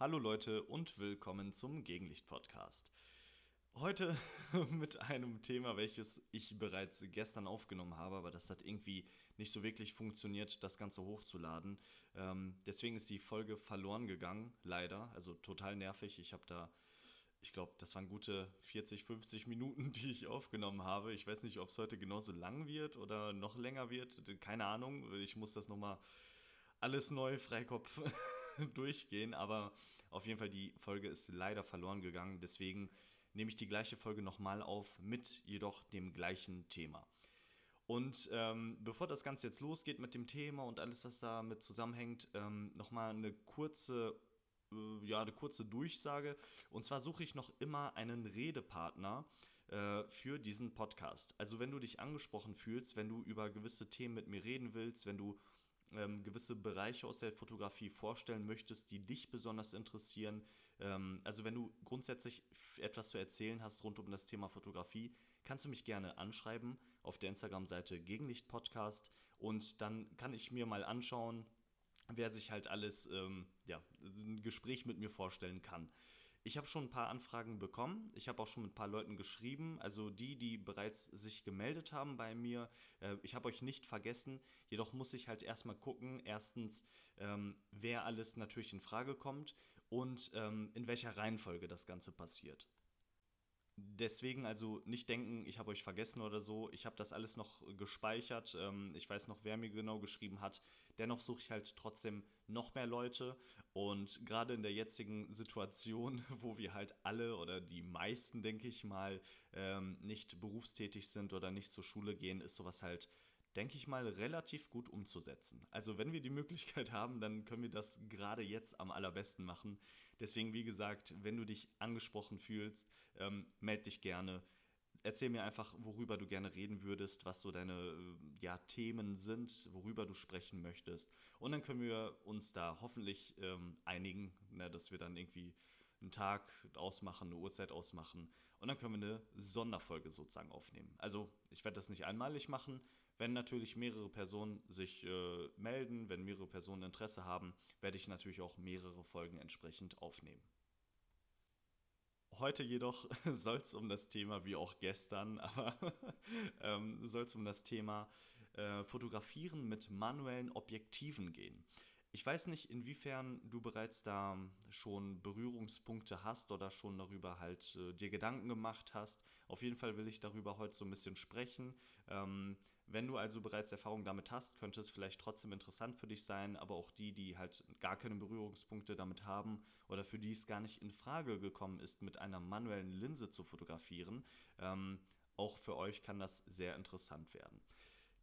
Hallo Leute und willkommen zum Gegenlicht-Podcast. Heute mit einem Thema, welches ich bereits gestern aufgenommen habe, aber das hat irgendwie nicht so wirklich funktioniert, das Ganze hochzuladen. Ähm, deswegen ist die Folge verloren gegangen, leider. Also total nervig. Ich habe da, ich glaube, das waren gute 40, 50 Minuten, die ich aufgenommen habe. Ich weiß nicht, ob es heute genauso lang wird oder noch länger wird. Keine Ahnung. Ich muss das nochmal alles neu, Freikopf durchgehen, aber auf jeden Fall die Folge ist leider verloren gegangen. Deswegen nehme ich die gleiche Folge nochmal auf mit jedoch dem gleichen Thema. Und ähm, bevor das Ganze jetzt losgeht mit dem Thema und alles, was damit zusammenhängt, ähm, nochmal eine kurze, äh, ja, eine kurze Durchsage. Und zwar suche ich noch immer einen Redepartner äh, für diesen Podcast. Also wenn du dich angesprochen fühlst, wenn du über gewisse Themen mit mir reden willst, wenn du ähm, gewisse Bereiche aus der Fotografie vorstellen möchtest, die dich besonders interessieren. Ähm, also wenn du grundsätzlich etwas zu erzählen hast rund um das Thema Fotografie, kannst du mich gerne anschreiben auf der Instagram-Seite Gegenlicht Podcast und dann kann ich mir mal anschauen, wer sich halt alles ähm, ja, ein Gespräch mit mir vorstellen kann. Ich habe schon ein paar Anfragen bekommen. Ich habe auch schon mit ein paar Leuten geschrieben. Also die, die bereits sich gemeldet haben bei mir. Äh, ich habe euch nicht vergessen. Jedoch muss ich halt erstmal gucken, erstens, ähm, wer alles natürlich in Frage kommt und ähm, in welcher Reihenfolge das Ganze passiert. Deswegen also nicht denken, ich habe euch vergessen oder so. Ich habe das alles noch gespeichert. Ähm, ich weiß noch, wer mir genau geschrieben hat. Dennoch suche ich halt trotzdem noch mehr Leute. Und gerade in der jetzigen Situation, wo wir halt alle oder die meisten, denke ich mal, ähm, nicht berufstätig sind oder nicht zur Schule gehen, ist sowas halt denke ich mal, relativ gut umzusetzen. Also wenn wir die Möglichkeit haben, dann können wir das gerade jetzt am allerbesten machen. Deswegen, wie gesagt, wenn du dich angesprochen fühlst, ähm, meld dich gerne. Erzähl mir einfach, worüber du gerne reden würdest, was so deine äh, ja, Themen sind, worüber du sprechen möchtest. Und dann können wir uns da hoffentlich ähm, einigen, ne, dass wir dann irgendwie einen Tag ausmachen, eine Uhrzeit ausmachen und dann können wir eine Sonderfolge sozusagen aufnehmen. Also ich werde das nicht einmalig machen, wenn natürlich mehrere Personen sich äh, melden, wenn mehrere Personen Interesse haben, werde ich natürlich auch mehrere Folgen entsprechend aufnehmen. Heute jedoch soll es um das Thema, wie auch gestern, aber ähm, soll es um das Thema äh, Fotografieren mit manuellen Objektiven gehen. Ich weiß nicht, inwiefern du bereits da schon Berührungspunkte hast oder schon darüber halt äh, dir Gedanken gemacht hast. Auf jeden Fall will ich darüber heute so ein bisschen sprechen. Ähm, wenn du also bereits Erfahrung damit hast, könnte es vielleicht trotzdem interessant für dich sein, aber auch die, die halt gar keine Berührungspunkte damit haben oder für die es gar nicht in Frage gekommen ist, mit einer manuellen Linse zu fotografieren, ähm, auch für euch kann das sehr interessant werden.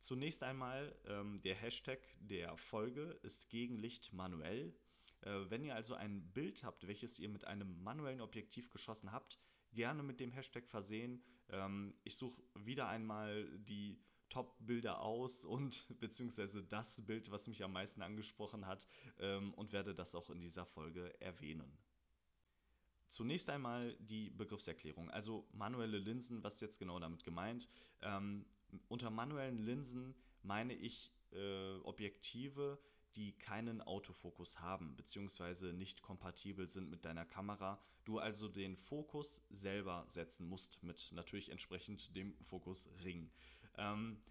Zunächst einmal ähm, der Hashtag der Folge ist Gegenlicht manuell. Äh, wenn ihr also ein Bild habt, welches ihr mit einem manuellen Objektiv geschossen habt, gerne mit dem Hashtag versehen. Ähm, ich suche wieder einmal die Top-Bilder aus und beziehungsweise das Bild, was mich am meisten angesprochen hat ähm, und werde das auch in dieser Folge erwähnen. Zunächst einmal die Begriffserklärung, also manuelle Linsen, was ist jetzt genau damit gemeint? Ähm, unter manuellen Linsen meine ich äh, Objektive, die keinen Autofokus haben, beziehungsweise nicht kompatibel sind mit deiner Kamera. Du also den Fokus selber setzen musst, mit natürlich entsprechend dem Fokusring. Ähm,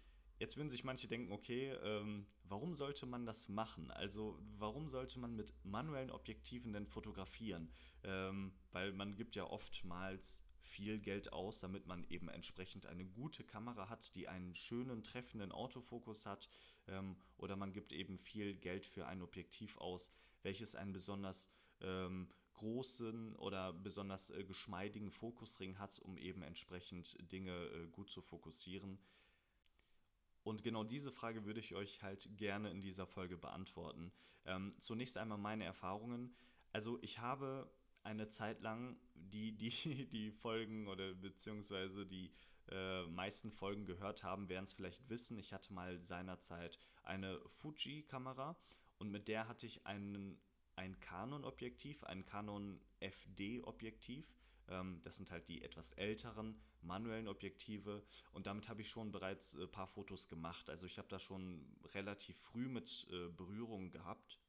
Jetzt würden sich manche denken, okay, ähm, warum sollte man das machen? Also warum sollte man mit manuellen Objektiven denn fotografieren? Ähm, weil man gibt ja oftmals viel Geld aus, damit man eben entsprechend eine gute Kamera hat, die einen schönen, treffenden Autofokus hat. Ähm, oder man gibt eben viel Geld für ein Objektiv aus, welches einen besonders ähm, großen oder besonders äh, geschmeidigen Fokusring hat, um eben entsprechend Dinge äh, gut zu fokussieren. Und genau diese Frage würde ich euch halt gerne in dieser Folge beantworten. Ähm, zunächst einmal meine Erfahrungen. Also ich habe eine Zeit lang die, die, die Folgen oder beziehungsweise die äh, meisten Folgen gehört haben, werden es vielleicht wissen. Ich hatte mal seinerzeit eine Fuji-Kamera und mit der hatte ich einen, ein Canon-Objektiv, ein Canon FD-Objektiv. Ähm, das sind halt die etwas älteren manuellen Objektive und damit habe ich schon bereits ein äh, paar Fotos gemacht. Also ich habe da schon relativ früh mit äh, Berührung gehabt.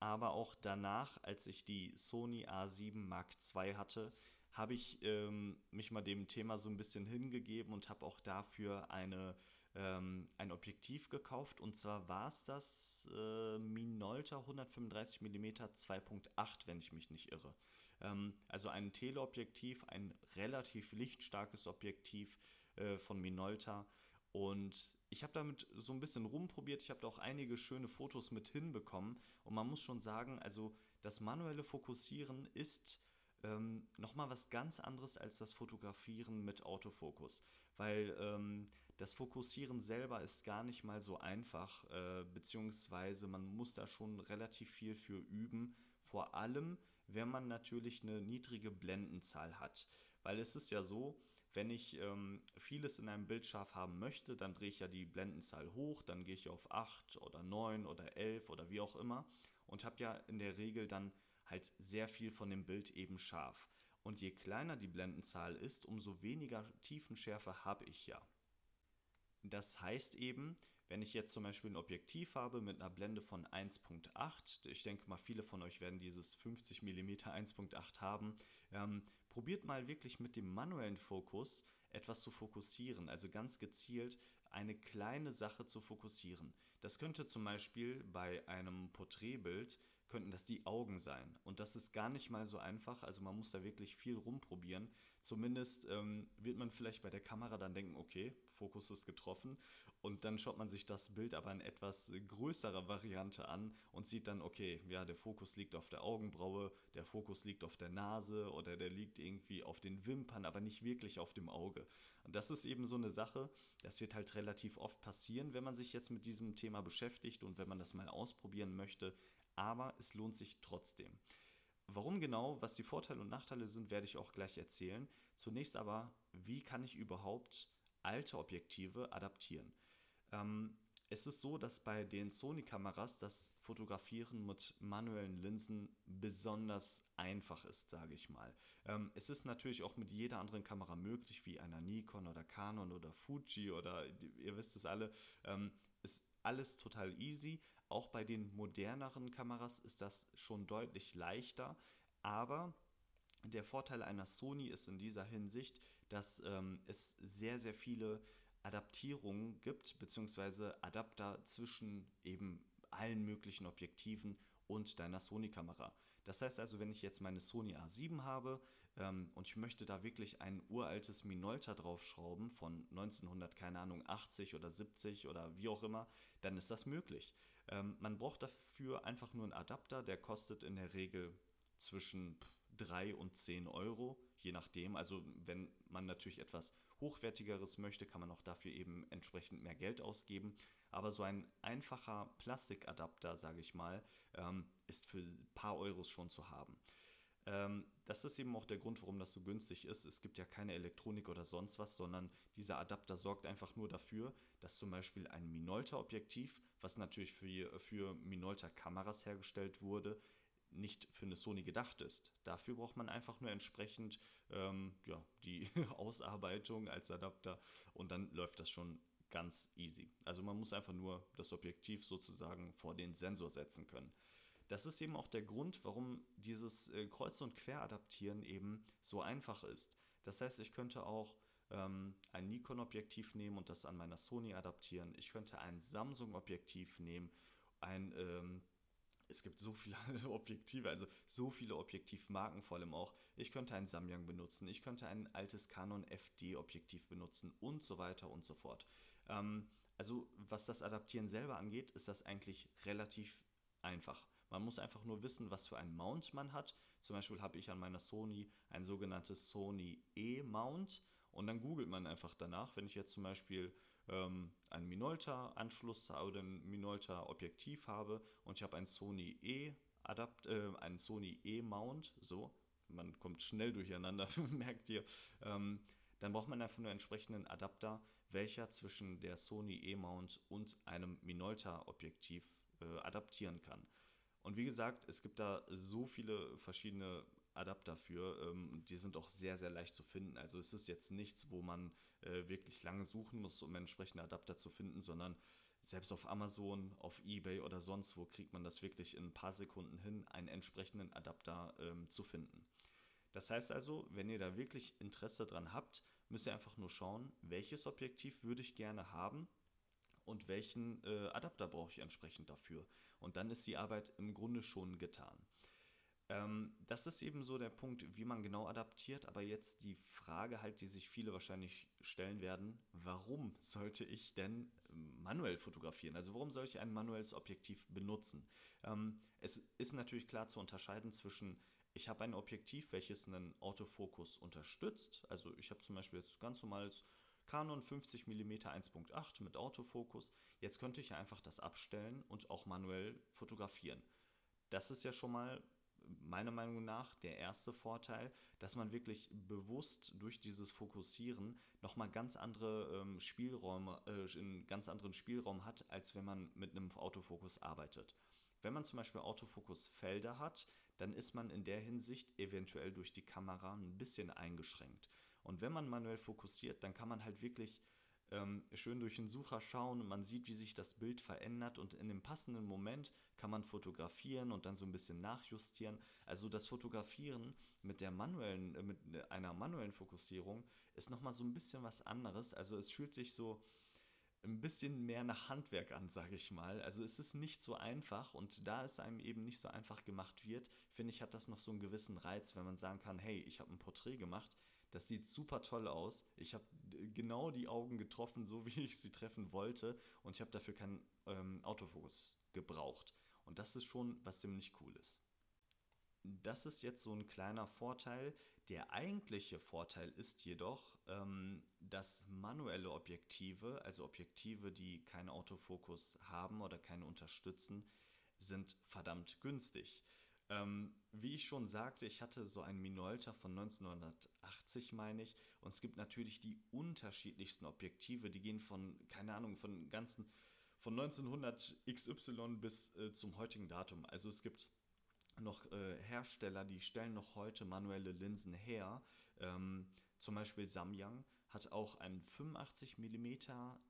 aber auch danach, als ich die Sony A7 Mark II hatte, habe ich ähm, mich mal dem Thema so ein bisschen hingegeben und habe auch dafür eine, ähm, ein Objektiv gekauft. Und zwar war es das äh, Minolta 135 mm 2.8, wenn ich mich nicht irre. Ähm, also ein Teleobjektiv, ein relativ lichtstarkes Objektiv äh, von Minolta. Und ich habe damit so ein bisschen rumprobiert. Ich habe da auch einige schöne Fotos mit hinbekommen. Und man muss schon sagen, also das manuelle Fokussieren ist ähm, nochmal was ganz anderes als das Fotografieren mit Autofokus. Weil ähm, das Fokussieren selber ist gar nicht mal so einfach, äh, beziehungsweise man muss da schon relativ viel für üben. Vor allem, wenn man natürlich eine niedrige Blendenzahl hat. Weil es ist ja so, wenn ich ähm, vieles in einem Bild scharf haben möchte, dann drehe ich ja die Blendenzahl hoch, dann gehe ich auf 8 oder 9 oder 11 oder wie auch immer und habe ja in der Regel dann halt sehr viel von dem Bild eben scharf. Und je kleiner die Blendenzahl ist, umso weniger Tiefenschärfe habe ich ja. Das heißt eben, wenn ich jetzt zum Beispiel ein Objektiv habe mit einer Blende von 1.8, ich denke mal, viele von euch werden dieses 50 mm 1.8 haben, ähm, probiert mal wirklich mit dem manuellen Fokus etwas zu fokussieren, also ganz gezielt eine kleine Sache zu fokussieren. Das könnte zum Beispiel bei einem Porträtbild könnten das die Augen sein. Und das ist gar nicht mal so einfach. Also man muss da wirklich viel rumprobieren. Zumindest ähm, wird man vielleicht bei der Kamera dann denken, okay, Fokus ist getroffen. Und dann schaut man sich das Bild aber in etwas größerer Variante an und sieht dann, okay, ja, der Fokus liegt auf der Augenbraue, der Fokus liegt auf der Nase oder der liegt irgendwie auf den Wimpern, aber nicht wirklich auf dem Auge. Und das ist eben so eine Sache, das wird halt relativ oft passieren, wenn man sich jetzt mit diesem Thema beschäftigt und wenn man das mal ausprobieren möchte aber es lohnt sich trotzdem. Warum genau, was die Vorteile und Nachteile sind, werde ich auch gleich erzählen. Zunächst aber, wie kann ich überhaupt alte Objektive adaptieren? Ähm, es ist so, dass bei den Sony-Kameras das Fotografieren mit manuellen Linsen besonders einfach ist, sage ich mal. Ähm, es ist natürlich auch mit jeder anderen Kamera möglich, wie einer Nikon oder Canon oder Fuji oder ihr wisst es alle. Ähm, ist alles total easy, auch bei den moderneren Kameras ist das schon deutlich leichter, aber der Vorteil einer Sony ist in dieser Hinsicht, dass ähm, es sehr, sehr viele Adaptierungen gibt, beziehungsweise Adapter zwischen eben allen möglichen Objektiven und deiner Sony-Kamera. Das heißt also, wenn ich jetzt meine Sony A7 habe ähm, und ich möchte da wirklich ein uraltes Minolta draufschrauben von 1900, keine Ahnung, 80 oder 70 oder wie auch immer, dann ist das möglich. Ähm, man braucht dafür einfach nur einen Adapter, der kostet in der Regel zwischen 3 und 10 Euro, je nachdem. Also wenn man natürlich etwas Hochwertigeres möchte, kann man auch dafür eben entsprechend mehr Geld ausgeben. Aber so ein einfacher Plastikadapter, sage ich mal, ähm, ist für ein paar Euros schon zu haben. Ähm, das ist eben auch der Grund, warum das so günstig ist. Es gibt ja keine Elektronik oder sonst was, sondern dieser Adapter sorgt einfach nur dafür, dass zum Beispiel ein Minolta-Objektiv, was natürlich für, für Minolta-Kameras hergestellt wurde, nicht für eine Sony gedacht ist. Dafür braucht man einfach nur entsprechend ähm, ja, die Ausarbeitung als Adapter und dann läuft das schon ganz easy. Also man muss einfach nur das Objektiv sozusagen vor den Sensor setzen können. Das ist eben auch der Grund, warum dieses äh, Kreuz- und Queradaptieren eben so einfach ist. Das heißt, ich könnte auch ähm, ein Nikon-Objektiv nehmen und das an meiner Sony adaptieren. Ich könnte ein Samsung-Objektiv nehmen, ein ähm, es gibt so viele Objektive, also so viele Objektivmarken vor allem auch. Ich könnte ein Samyang benutzen, ich könnte ein altes Canon FD-Objektiv benutzen und so weiter und so fort. Ähm, also was das Adaptieren selber angeht, ist das eigentlich relativ einfach. Man muss einfach nur wissen, was für einen Mount man hat. Zum Beispiel habe ich an meiner Sony ein sogenanntes Sony E-Mount und dann googelt man einfach danach, wenn ich jetzt zum Beispiel ähm, einen Minolta-Anschluss oder ein Minolta-Objektiv habe und ich habe ein Sony E Adapt, äh, einen Sony E-Mount, so, man kommt schnell durcheinander, merkt ihr, ähm, dann braucht man einfach nur einen entsprechenden Adapter, welcher zwischen der Sony E-Mount und einem Minolta-Objektiv äh, adaptieren kann. Und wie gesagt, es gibt da so viele verschiedene Adapter für. Ähm, die sind auch sehr, sehr leicht zu finden. Also es ist jetzt nichts, wo man äh, wirklich lange suchen muss, um entsprechende Adapter zu finden, sondern selbst auf Amazon, auf eBay oder sonst wo kriegt man das wirklich in ein paar Sekunden hin, einen entsprechenden Adapter ähm, zu finden. Das heißt also, wenn ihr da wirklich Interesse dran habt, müsst ihr einfach nur schauen, welches Objektiv würde ich gerne haben und welchen äh, Adapter brauche ich entsprechend dafür. Und dann ist die Arbeit im Grunde schon getan. Ähm, das ist eben so der Punkt, wie man genau adaptiert. Aber jetzt die Frage halt, die sich viele wahrscheinlich stellen werden, warum sollte ich denn manuell fotografieren? Also warum soll ich ein manuelles Objektiv benutzen? Ähm, es ist natürlich klar zu unterscheiden zwischen ich habe ein Objektiv, welches einen Autofokus unterstützt. Also ich habe zum Beispiel jetzt ganz normales Canon 50 mm 1.8 mit Autofokus. Jetzt könnte ich ja einfach das abstellen und auch manuell fotografieren. Das ist ja schon mal meiner Meinung nach der erste Vorteil, dass man wirklich bewusst durch dieses Fokussieren nochmal ganz andere ähm, Spielräume, äh, einen ganz anderen Spielraum hat, als wenn man mit einem Autofokus arbeitet. Wenn man zum Beispiel Autofokusfelder hat, dann ist man in der Hinsicht eventuell durch die Kamera ein bisschen eingeschränkt. Und wenn man manuell fokussiert, dann kann man halt wirklich ähm, schön durch den Sucher schauen und man sieht, wie sich das Bild verändert und in dem passenden Moment kann man fotografieren und dann so ein bisschen nachjustieren. Also das Fotografieren mit der manuellen, äh, mit einer manuellen Fokussierung ist nochmal so ein bisschen was anderes. Also es fühlt sich so ein bisschen mehr nach Handwerk an, sage ich mal. Also es ist nicht so einfach und da es einem eben nicht so einfach gemacht wird, finde ich, hat das noch so einen gewissen Reiz, wenn man sagen kann, hey, ich habe ein Porträt gemacht, das sieht super toll aus. Ich habe genau die Augen getroffen, so wie ich sie treffen wollte. Und ich habe dafür keinen ähm, Autofokus gebraucht. Und das ist schon was ziemlich cool ist. Das ist jetzt so ein kleiner Vorteil. Der eigentliche Vorteil ist jedoch, ähm, dass manuelle Objektive, also Objektive, die keinen Autofokus haben oder keinen unterstützen, sind verdammt günstig. Ähm, wie ich schon sagte, ich hatte so ein Minolta von 1980, meine ich. Und es gibt natürlich die unterschiedlichsten Objektive, die gehen von, keine Ahnung, von ganzen, von 1900 XY bis äh, zum heutigen Datum. Also es gibt noch äh, Hersteller, die stellen noch heute manuelle Linsen her. Ähm, zum Beispiel Samyang hat auch einen 85 mm,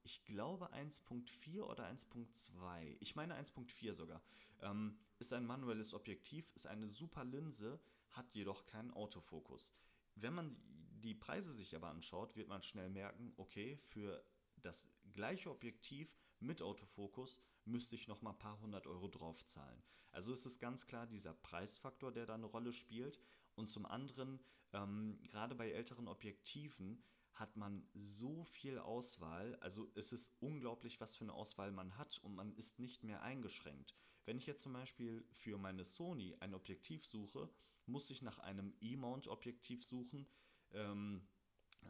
ich glaube 1.4 oder 1.2, ich meine 1.4 sogar. Ähm, ist ein manuelles Objektiv, ist eine super Linse, hat jedoch keinen Autofokus. Wenn man die Preise sich aber anschaut, wird man schnell merken, okay, für das gleiche Objektiv mit Autofokus müsste ich noch mal ein paar hundert Euro drauf zahlen. Also ist es ganz klar dieser Preisfaktor, der da eine Rolle spielt. Und zum anderen, ähm, gerade bei älteren Objektiven, hat man so viel Auswahl. Also es ist unglaublich, was für eine Auswahl man hat und man ist nicht mehr eingeschränkt. Wenn ich jetzt zum Beispiel für meine Sony ein Objektiv suche, muss ich nach einem E-Mount-Objektiv suchen. Ähm,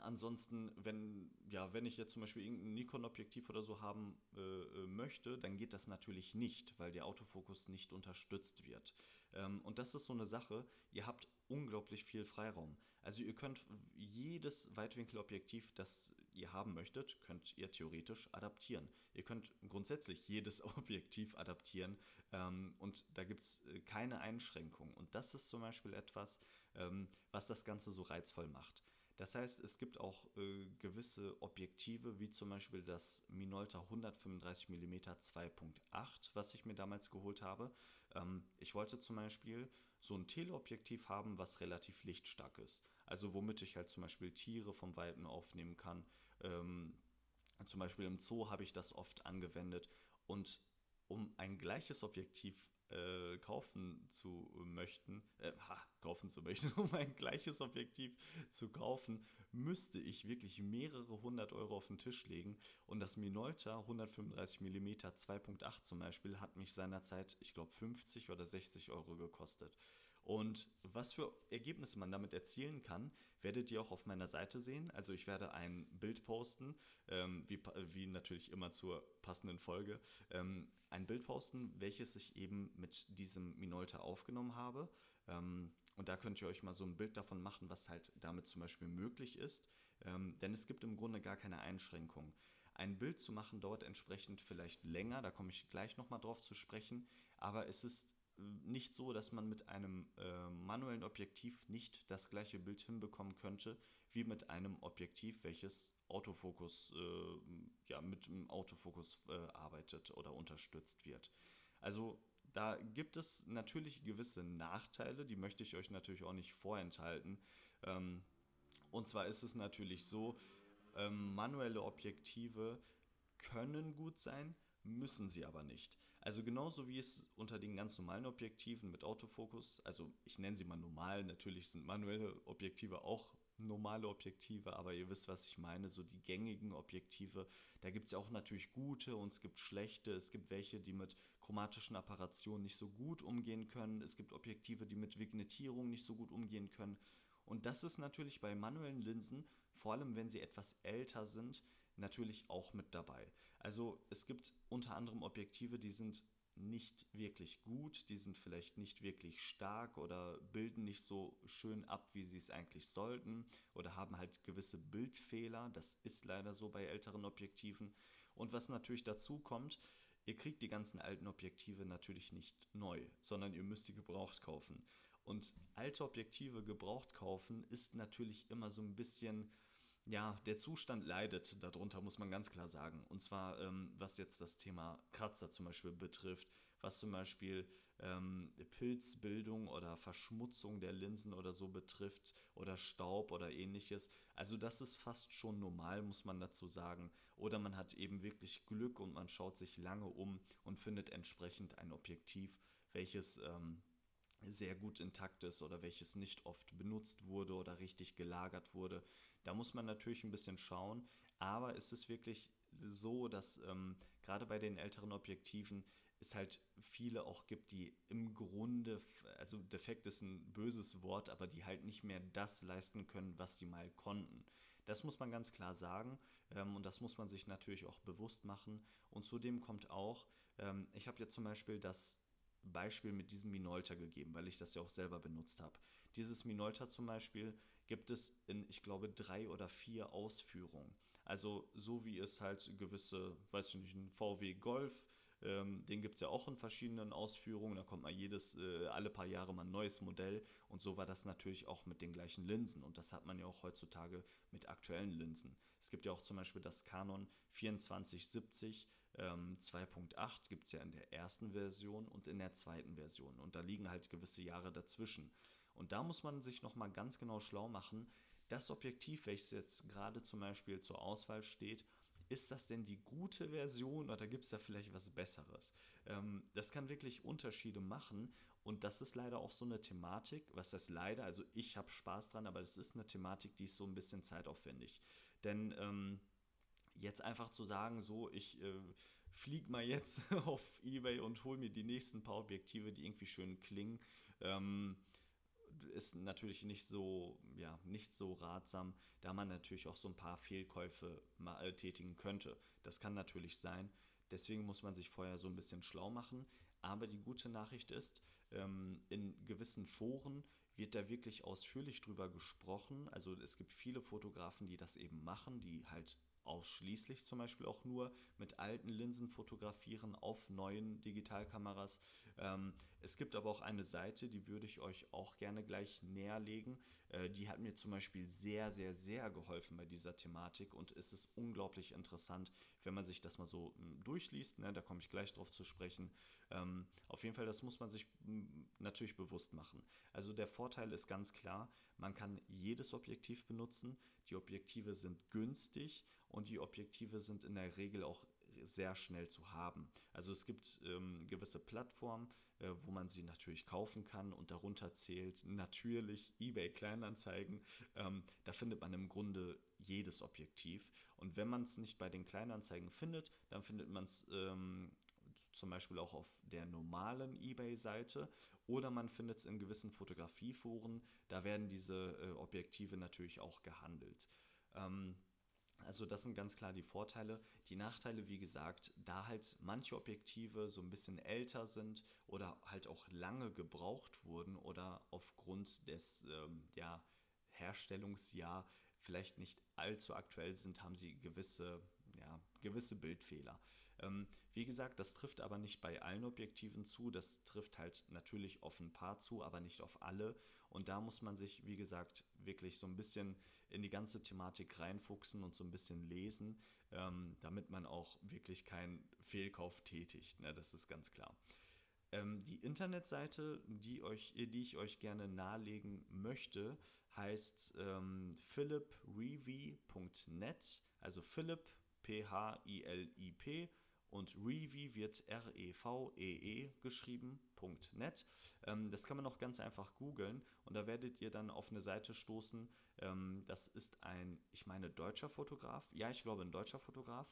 ansonsten, wenn, ja, wenn ich jetzt zum Beispiel irgendein Nikon-Objektiv oder so haben äh, äh, möchte, dann geht das natürlich nicht, weil der Autofokus nicht unterstützt wird. Ähm, und das ist so eine Sache, ihr habt unglaublich viel Freiraum. Also ihr könnt jedes Weitwinkelobjektiv, das ihr haben möchtet, könnt ihr theoretisch adaptieren. Ihr könnt grundsätzlich jedes Objektiv adaptieren ähm, und da gibt es äh, keine Einschränkung. Und das ist zum Beispiel etwas, ähm, was das Ganze so reizvoll macht. Das heißt, es gibt auch äh, gewisse Objektive, wie zum Beispiel das Minolta 135 mm 2.8, was ich mir damals geholt habe. Ähm, ich wollte zum Beispiel so ein Teleobjektiv haben, was relativ lichtstark ist. Also womit ich halt zum Beispiel Tiere vom Weiten aufnehmen kann. Ähm, zum Beispiel im Zoo habe ich das oft angewendet. Und um ein gleiches Objektiv äh, kaufen zu möchten, äh, ha, kaufen zu möchten, um ein gleiches Objektiv zu kaufen, müsste ich wirklich mehrere hundert Euro auf den Tisch legen. Und das Minolta 135 mm 2.8 zum Beispiel hat mich seinerzeit, ich glaube, 50 oder 60 Euro gekostet. Und was für Ergebnisse man damit erzielen kann, werdet ihr auch auf meiner Seite sehen. Also ich werde ein Bild posten, ähm, wie, wie, natürlich immer zur passenden Folge, ähm, ein Bild posten, welches ich eben mit diesem Minolta aufgenommen habe. Ähm, und da könnt ihr euch mal so ein Bild davon machen, was halt damit zum Beispiel möglich ist. Ähm, denn es gibt im Grunde gar keine Einschränkung. Ein Bild zu machen dauert entsprechend vielleicht länger, da komme ich gleich nochmal drauf zu sprechen, aber es ist nicht so, dass man mit einem äh, manuellen Objektiv nicht das gleiche Bild hinbekommen könnte, wie mit einem Objektiv, welches Autofokus, äh, ja, mit dem Autofokus äh, arbeitet oder unterstützt wird. Also da gibt es natürlich gewisse Nachteile, die möchte ich euch natürlich auch nicht vorenthalten. Ähm, und zwar ist es natürlich so, ähm, manuelle Objektive können gut sein, müssen sie aber nicht. Also genauso wie es unter den ganz normalen Objektiven mit Autofokus, also ich nenne sie mal normal, natürlich sind manuelle Objektive auch normale Objektive, aber ihr wisst, was ich meine, so die gängigen Objektive, da gibt es ja auch natürlich gute und es gibt schlechte, es gibt welche, die mit chromatischen Apparationen nicht so gut umgehen können, es gibt Objektive, die mit Vignettierung nicht so gut umgehen können. Und das ist natürlich bei manuellen Linsen, vor allem wenn sie etwas älter sind, natürlich auch mit dabei. Also es gibt unter anderem Objektive, die sind nicht wirklich gut, die sind vielleicht nicht wirklich stark oder bilden nicht so schön ab, wie sie es eigentlich sollten oder haben halt gewisse Bildfehler. Das ist leider so bei älteren Objektiven. Und was natürlich dazu kommt, ihr kriegt die ganzen alten Objektive natürlich nicht neu, sondern ihr müsst sie gebraucht kaufen. Und alte Objektive gebraucht kaufen ist natürlich immer so ein bisschen ja, der Zustand leidet darunter, muss man ganz klar sagen. Und zwar, ähm, was jetzt das Thema Kratzer zum Beispiel betrifft, was zum Beispiel ähm, Pilzbildung oder Verschmutzung der Linsen oder so betrifft oder Staub oder ähnliches. Also das ist fast schon normal, muss man dazu sagen. Oder man hat eben wirklich Glück und man schaut sich lange um und findet entsprechend ein Objektiv, welches... Ähm, sehr gut intakt ist oder welches nicht oft benutzt wurde oder richtig gelagert wurde. Da muss man natürlich ein bisschen schauen, aber ist es wirklich so, dass ähm, gerade bei den älteren Objektiven es halt viele auch gibt, die im Grunde, also defekt ist ein böses Wort, aber die halt nicht mehr das leisten können, was sie mal konnten. Das muss man ganz klar sagen ähm, und das muss man sich natürlich auch bewusst machen. Und zudem kommt auch, ähm, ich habe jetzt zum Beispiel das Beispiel mit diesem Minolta gegeben, weil ich das ja auch selber benutzt habe. Dieses Minolta zum Beispiel gibt es in, ich glaube, drei oder vier Ausführungen. Also so wie es halt gewisse, weiß ich nicht, ein VW Golf, ähm, den gibt es ja auch in verschiedenen Ausführungen. Da kommt mal jedes, äh, alle paar Jahre mal ein neues Modell. Und so war das natürlich auch mit den gleichen Linsen. Und das hat man ja auch heutzutage mit aktuellen Linsen. Es gibt ja auch zum Beispiel das Canon 2470 ähm, 2.8 gibt es ja in der ersten Version und in der zweiten Version. Und da liegen halt gewisse Jahre dazwischen. Und da muss man sich nochmal ganz genau schlau machen, das Objektiv, welches jetzt gerade zum Beispiel zur Auswahl steht, ist das denn die gute Version oder gibt es da vielleicht was Besseres? Ähm, das kann wirklich Unterschiede machen und das ist leider auch so eine Thematik, was das leider, also ich habe Spaß dran, aber das ist eine Thematik, die ist so ein bisschen zeitaufwendig. Denn ähm, jetzt einfach zu sagen, so, ich äh, flieg mal jetzt auf Ebay und hol mir die nächsten paar Objektive, die irgendwie schön klingen, ähm, ist natürlich nicht so, ja, nicht so ratsam, da man natürlich auch so ein paar Fehlkäufe mal, äh, tätigen könnte. Das kann natürlich sein. Deswegen muss man sich vorher so ein bisschen schlau machen. Aber die gute Nachricht ist, ähm, in gewissen Foren wird da wirklich ausführlich drüber gesprochen. Also es gibt viele Fotografen, die das eben machen, die halt ausschließlich zum Beispiel auch nur mit alten Linsen fotografieren auf neuen Digitalkameras. Ähm, es gibt aber auch eine Seite, die würde ich euch auch gerne gleich näher legen. Äh, die hat mir zum Beispiel sehr, sehr, sehr geholfen bei dieser Thematik und es ist unglaublich interessant, wenn man sich das mal so hm, durchliest. Ne? Da komme ich gleich drauf zu sprechen. Ähm, auf jeden Fall, das muss man sich hm, natürlich bewusst machen. Also der Vorteil ist ganz klar, man kann jedes Objektiv benutzen. Die Objektive sind günstig und die Objektive sind in der Regel auch sehr schnell zu haben. Also es gibt ähm, gewisse Plattformen, äh, wo man sie natürlich kaufen kann und darunter zählt natürlich eBay Kleinanzeigen. Ähm, da findet man im Grunde jedes Objektiv und wenn man es nicht bei den Kleinanzeigen findet, dann findet man es ähm, zum Beispiel auch auf der normalen eBay-Seite oder man findet es in gewissen Fotografieforen. Da werden diese äh, Objektive natürlich auch gehandelt. Ähm, also das sind ganz klar die Vorteile. Die Nachteile, wie gesagt, da halt manche Objektive so ein bisschen älter sind oder halt auch lange gebraucht wurden oder aufgrund des ähm, ja, Herstellungsjahr vielleicht nicht allzu aktuell sind, haben sie gewisse ja, gewisse Bildfehler. Ähm, wie gesagt, das trifft aber nicht bei allen Objektiven zu. Das trifft halt natürlich auf ein paar zu, aber nicht auf alle. Und da muss man sich, wie gesagt, wirklich so ein bisschen in die ganze Thematik reinfuchsen und so ein bisschen lesen, ähm, damit man auch wirklich keinen Fehlkauf tätigt. Ne? Das ist ganz klar. Ähm, die Internetseite, die, euch, die ich euch gerne nahelegen möchte, heißt ähm, philiprevy.net, also Philip, P-H-I-L-I-P und Revy wird R-E-V-E-E -E geschrieben, .net. Ähm, das kann man auch ganz einfach googeln und da werdet ihr dann auf eine Seite stoßen. Ähm, das ist ein, ich meine, deutscher Fotograf. Ja, ich glaube, ein deutscher Fotograf.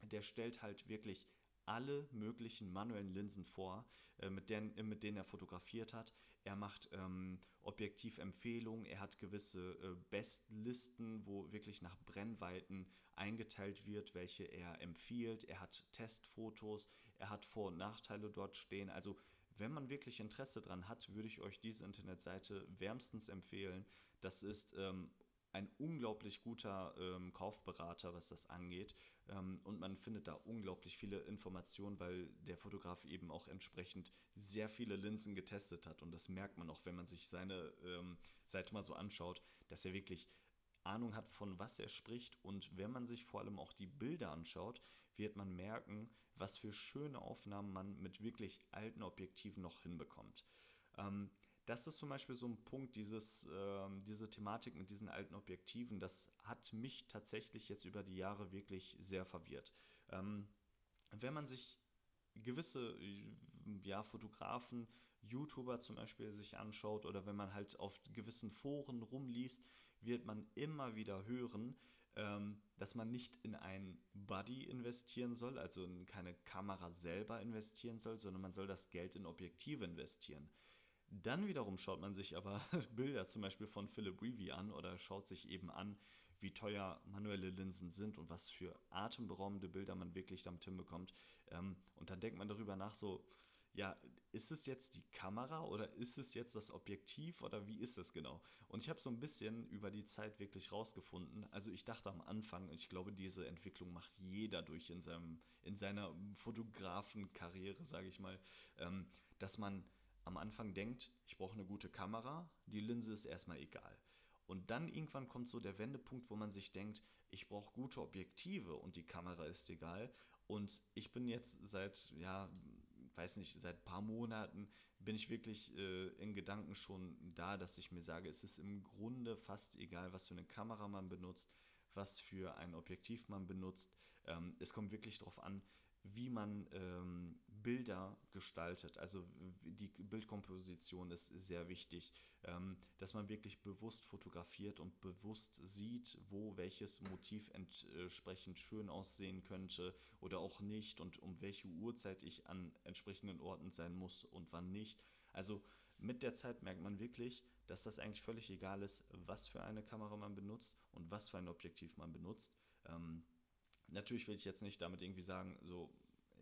Der stellt halt wirklich alle möglichen manuellen Linsen vor, äh, mit, denen, mit denen er fotografiert hat. Er macht ähm, Objektivempfehlungen, er hat gewisse äh, Bestlisten, wo wirklich nach Brennweiten eingeteilt wird, welche er empfiehlt. Er hat Testfotos, er hat Vor- und Nachteile dort stehen. Also wenn man wirklich Interesse daran hat, würde ich euch diese Internetseite wärmstens empfehlen. Das ist ähm, ein unglaublich guter ähm, Kaufberater, was das angeht. Ähm, und man findet da unglaublich viele Informationen, weil der Fotograf eben auch entsprechend sehr viele Linsen getestet hat. Und das merkt man auch, wenn man sich seine ähm, Seite mal so anschaut, dass er wirklich Ahnung hat, von was er spricht. Und wenn man sich vor allem auch die Bilder anschaut, wird man merken, was für schöne Aufnahmen man mit wirklich alten Objektiven noch hinbekommt. Ähm, das ist zum Beispiel so ein Punkt, dieses, äh, diese Thematik mit diesen alten Objektiven, das hat mich tatsächlich jetzt über die Jahre wirklich sehr verwirrt. Ähm, wenn man sich gewisse ja, Fotografen, YouTuber zum Beispiel sich anschaut oder wenn man halt auf gewissen Foren rumliest, wird man immer wieder hören, ähm, dass man nicht in ein Buddy investieren soll, also in keine Kamera selber investieren soll, sondern man soll das Geld in Objektive investieren. Dann wiederum schaut man sich aber Bilder zum Beispiel von Philip Reeve an oder schaut sich eben an, wie teuer manuelle Linsen sind und was für atemberaubende Bilder man wirklich damit hinbekommt. Ähm, und dann denkt man darüber nach, so, ja, ist es jetzt die Kamera oder ist es jetzt das Objektiv oder wie ist es genau? Und ich habe so ein bisschen über die Zeit wirklich rausgefunden. Also ich dachte am Anfang, ich glaube, diese Entwicklung macht jeder durch in, seinem, in seiner Fotografenkarriere, sage ich mal, ähm, dass man am Anfang denkt, ich brauche eine gute Kamera, die Linse ist erstmal egal. Und dann irgendwann kommt so der Wendepunkt, wo man sich denkt, ich brauche gute Objektive und die Kamera ist egal. Und ich bin jetzt seit, ja, weiß nicht, seit ein paar Monaten bin ich wirklich äh, in Gedanken schon da, dass ich mir sage, es ist im Grunde fast egal, was für eine Kamera man benutzt, was für ein Objektiv man benutzt. Ähm, es kommt wirklich darauf an, wie man ähm, Bilder gestaltet. Also die Bildkomposition ist sehr wichtig, ähm, dass man wirklich bewusst fotografiert und bewusst sieht, wo welches Motiv entsprechend schön aussehen könnte oder auch nicht und um welche Uhrzeit ich an entsprechenden Orten sein muss und wann nicht. Also mit der Zeit merkt man wirklich, dass das eigentlich völlig egal ist, was für eine Kamera man benutzt und was für ein Objektiv man benutzt. Ähm, Natürlich will ich jetzt nicht damit irgendwie sagen, so,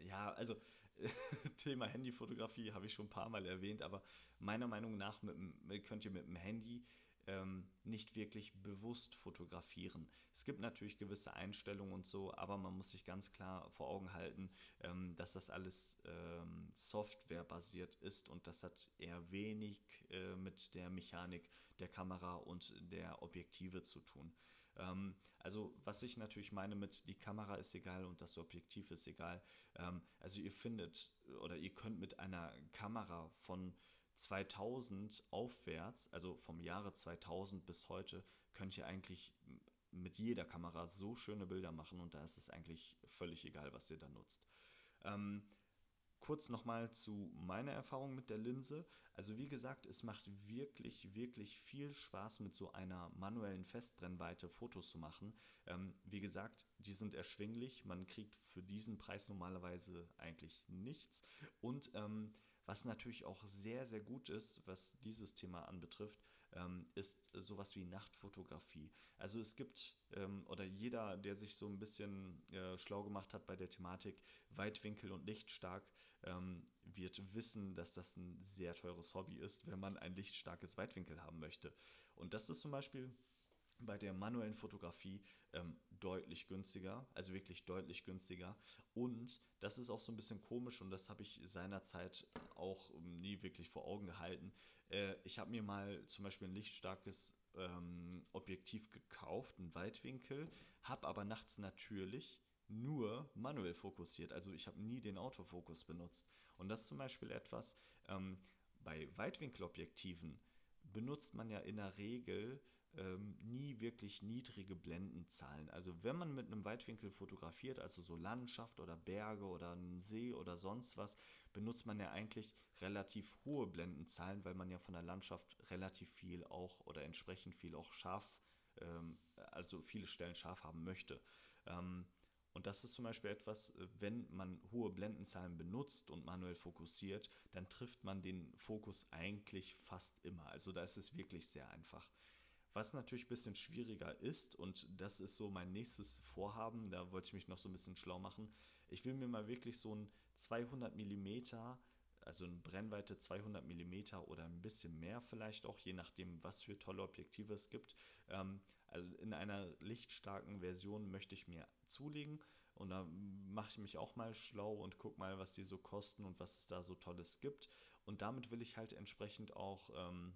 ja, also Thema Handyfotografie habe ich schon ein paar Mal erwähnt, aber meiner Meinung nach mit, könnt ihr mit dem Handy ähm, nicht wirklich bewusst fotografieren. Es gibt natürlich gewisse Einstellungen und so, aber man muss sich ganz klar vor Augen halten, ähm, dass das alles ähm, softwarebasiert ist und das hat eher wenig äh, mit der Mechanik der Kamera und der Objektive zu tun. Ähm, also was ich natürlich meine mit die Kamera ist egal und das Objektiv ist egal. Ähm, also ihr findet oder ihr könnt mit einer Kamera von 2000 aufwärts, also vom Jahre 2000 bis heute, könnt ihr eigentlich mit jeder Kamera so schöne Bilder machen und da ist es eigentlich völlig egal, was ihr da nutzt. Ähm, kurz nochmal zu meiner Erfahrung mit der Linse. Also wie gesagt, es macht wirklich, wirklich viel Spaß mit so einer manuellen Festbrennweite Fotos zu machen. Ähm, wie gesagt, die sind erschwinglich. Man kriegt für diesen Preis normalerweise eigentlich nichts. Und ähm, was natürlich auch sehr, sehr gut ist, was dieses Thema anbetrifft, ähm, ist sowas wie Nachtfotografie. Also es gibt, ähm, oder jeder, der sich so ein bisschen äh, schlau gemacht hat bei der Thematik Weitwinkel und Lichtstark, ähm, wird wissen, dass das ein sehr teures Hobby ist, wenn man ein lichtstarkes Weitwinkel haben möchte. Und das ist zum Beispiel bei der manuellen Fotografie ähm, deutlich günstiger, also wirklich deutlich günstiger. Und das ist auch so ein bisschen komisch und das habe ich seinerzeit auch ähm, nie wirklich vor Augen gehalten. Äh, ich habe mir mal zum Beispiel ein lichtstarkes ähm, Objektiv gekauft, ein Weitwinkel, habe aber nachts natürlich nur manuell fokussiert. Also ich habe nie den Autofokus benutzt. Und das ist zum Beispiel etwas, ähm, bei Weitwinkelobjektiven benutzt man ja in der Regel ähm, nie wirklich niedrige Blendenzahlen. Also wenn man mit einem Weitwinkel fotografiert, also so Landschaft oder Berge oder einen See oder sonst was, benutzt man ja eigentlich relativ hohe Blendenzahlen, weil man ja von der Landschaft relativ viel auch oder entsprechend viel auch scharf, ähm, also viele Stellen scharf haben möchte. Ähm, und das ist zum Beispiel etwas, äh, wenn man hohe Blendenzahlen benutzt und manuell fokussiert, dann trifft man den Fokus eigentlich fast immer. Also da ist es wirklich sehr einfach. Was natürlich ein bisschen schwieriger ist, und das ist so mein nächstes Vorhaben, da wollte ich mich noch so ein bisschen schlau machen. Ich will mir mal wirklich so ein 200 mm, also eine Brennweite 200 mm oder ein bisschen mehr vielleicht auch, je nachdem, was für tolle Objektive es gibt. Ähm, also in einer lichtstarken Version möchte ich mir zulegen und da mache ich mich auch mal schlau und gucke mal, was die so kosten und was es da so Tolles gibt. Und damit will ich halt entsprechend auch ähm,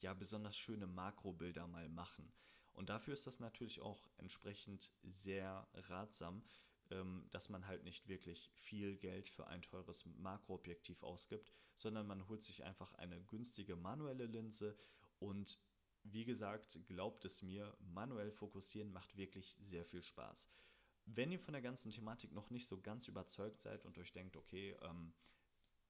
ja besonders schöne Makrobilder mal machen. Und dafür ist das natürlich auch entsprechend sehr ratsam, dass man halt nicht wirklich viel Geld für ein teures Makroobjektiv ausgibt, sondern man holt sich einfach eine günstige manuelle Linse und wie gesagt, glaubt es mir, manuell fokussieren macht wirklich sehr viel Spaß. Wenn ihr von der ganzen Thematik noch nicht so ganz überzeugt seid und euch denkt, okay, ähm,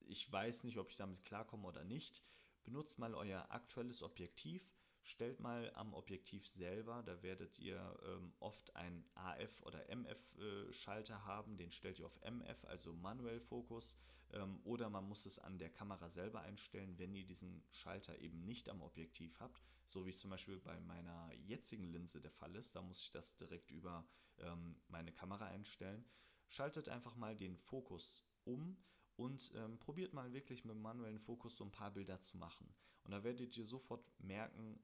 ich weiß nicht, ob ich damit klarkomme oder nicht, benutzt mal euer aktuelles Objektiv, stellt mal am Objektiv selber, da werdet ihr ähm, oft einen AF oder MF äh, haben, den stellt ihr auf MF, also manuell Fokus, ähm, oder man muss es an der Kamera selber einstellen, wenn ihr diesen Schalter eben nicht am Objektiv habt, so wie es zum Beispiel bei meiner jetzigen Linse der Fall ist, da muss ich das direkt über ähm, meine Kamera einstellen. Schaltet einfach mal den Fokus um und ähm, probiert mal wirklich mit manuellen Fokus so ein paar Bilder zu machen. Und da werdet ihr sofort merken,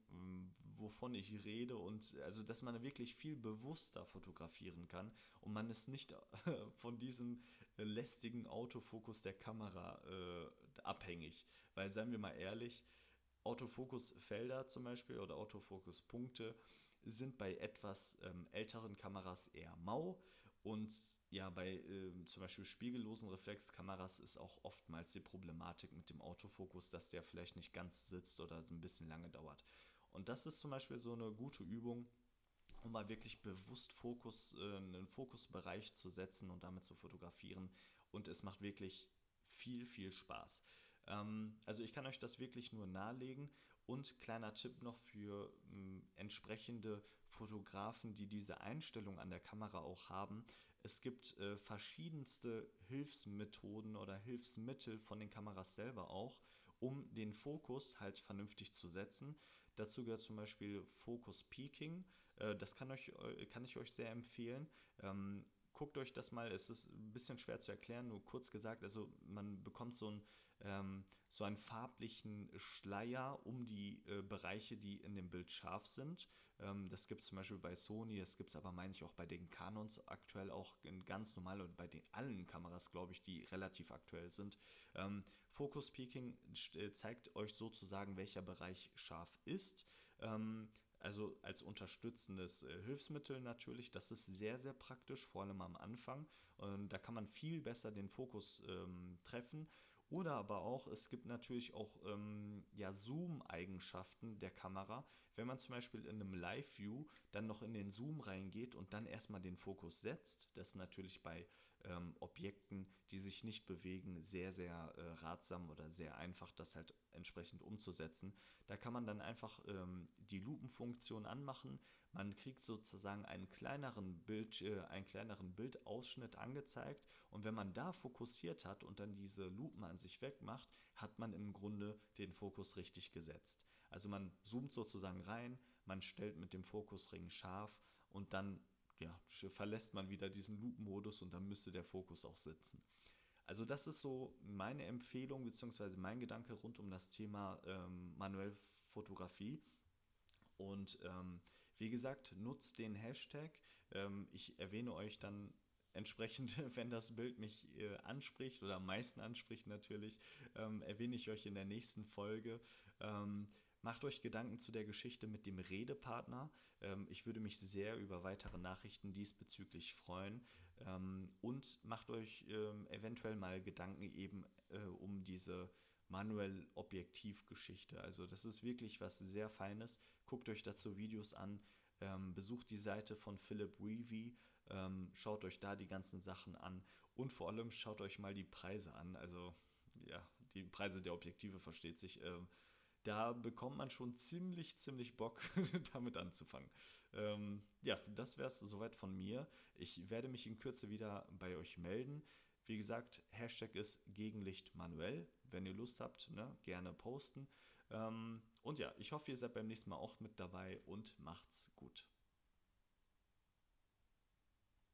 wovon ich rede und also, dass man wirklich viel bewusster fotografieren kann und man ist nicht von diesem äh, lästigen Autofokus der Kamera äh, abhängig. Weil, seien wir mal ehrlich, Autofokusfelder zum Beispiel oder Autofokuspunkte sind bei etwas ähm, älteren Kameras eher mau und ja, bei äh, zum Beispiel spiegellosen Reflexkameras ist auch oftmals die Problematik mit dem Autofokus, dass der vielleicht nicht ganz sitzt oder ein bisschen lange dauert. Und das ist zum Beispiel so eine gute Übung, um mal wirklich bewusst Fokus, äh, einen Fokusbereich zu setzen und damit zu fotografieren. Und es macht wirklich viel, viel Spaß. Ähm, also ich kann euch das wirklich nur nahelegen. Und kleiner Tipp noch für äh, entsprechende Fotografen, die diese Einstellung an der Kamera auch haben. Es gibt äh, verschiedenste Hilfsmethoden oder Hilfsmittel von den Kameras selber auch, um den Fokus halt vernünftig zu setzen. Dazu gehört zum Beispiel Focus Peaking. Äh, das kann, euch, äh, kann ich euch sehr empfehlen. Ähm, guckt euch das mal, es ist ein bisschen schwer zu erklären, nur kurz gesagt, also man bekommt so, ein, ähm, so einen farblichen Schleier um die äh, Bereiche, die in dem Bild scharf sind. Ähm, das gibt es zum Beispiel bei Sony, das gibt es aber, meine ich, auch bei den Canons aktuell auch ganz normal und bei den allen Kameras, glaube ich, die relativ aktuell sind. Ähm, Focus Peaking äh, zeigt euch sozusagen, welcher Bereich scharf ist. Ähm, also als unterstützendes äh, Hilfsmittel natürlich. Das ist sehr, sehr praktisch, vor allem am Anfang. Und da kann man viel besser den Fokus ähm, treffen. Oder aber auch, es gibt natürlich auch ähm, ja, Zoom-Eigenschaften der Kamera. Wenn man zum Beispiel in einem Live-View dann noch in den Zoom reingeht und dann erstmal den Fokus setzt, das ist natürlich bei ähm, Objekten, die sich nicht bewegen, sehr, sehr äh, ratsam oder sehr einfach, das halt entsprechend umzusetzen. Da kann man dann einfach ähm, die Lupenfunktion anmachen. Man kriegt sozusagen einen kleineren, Bild, äh, einen kleineren Bildausschnitt angezeigt und wenn man da fokussiert hat und dann diese Lupen an sich wegmacht, hat man im Grunde den Fokus richtig gesetzt. Also man zoomt sozusagen rein, man stellt mit dem Fokusring scharf und dann ja, verlässt man wieder diesen Loop-Modus und dann müsste der Fokus auch sitzen. Also das ist so meine Empfehlung bzw. mein Gedanke rund um das Thema ähm, manuell Fotografie. Und ähm, Wie gesagt, nutzt den Hashtag. Ähm, ich erwähne euch dann entsprechend, wenn das Bild mich äh, anspricht oder am meisten anspricht natürlich, ähm, erwähne ich euch in der nächsten Folge. Ähm, macht euch Gedanken zu der Geschichte mit dem Redepartner. Ähm, ich würde mich sehr über weitere Nachrichten diesbezüglich freuen. Ähm, und macht euch ähm, eventuell mal Gedanken eben äh, um diese manuell Objektivgeschichte. Also das ist wirklich was sehr Feines. Guckt euch dazu Videos an. Ähm, besucht die Seite von Philip Weavy, ähm, schaut euch da die ganzen Sachen an und vor allem schaut euch mal die Preise an. Also ja, die Preise der Objektive versteht sich. Da bekommt man schon ziemlich, ziemlich Bock, damit anzufangen. Ähm, ja, das wäre es soweit von mir. Ich werde mich in Kürze wieder bei euch melden. Wie gesagt, Hashtag ist Gegenlicht manuell. Wenn ihr Lust habt, ne, gerne posten. Ähm, und ja, ich hoffe, ihr seid beim nächsten Mal auch mit dabei und macht's gut.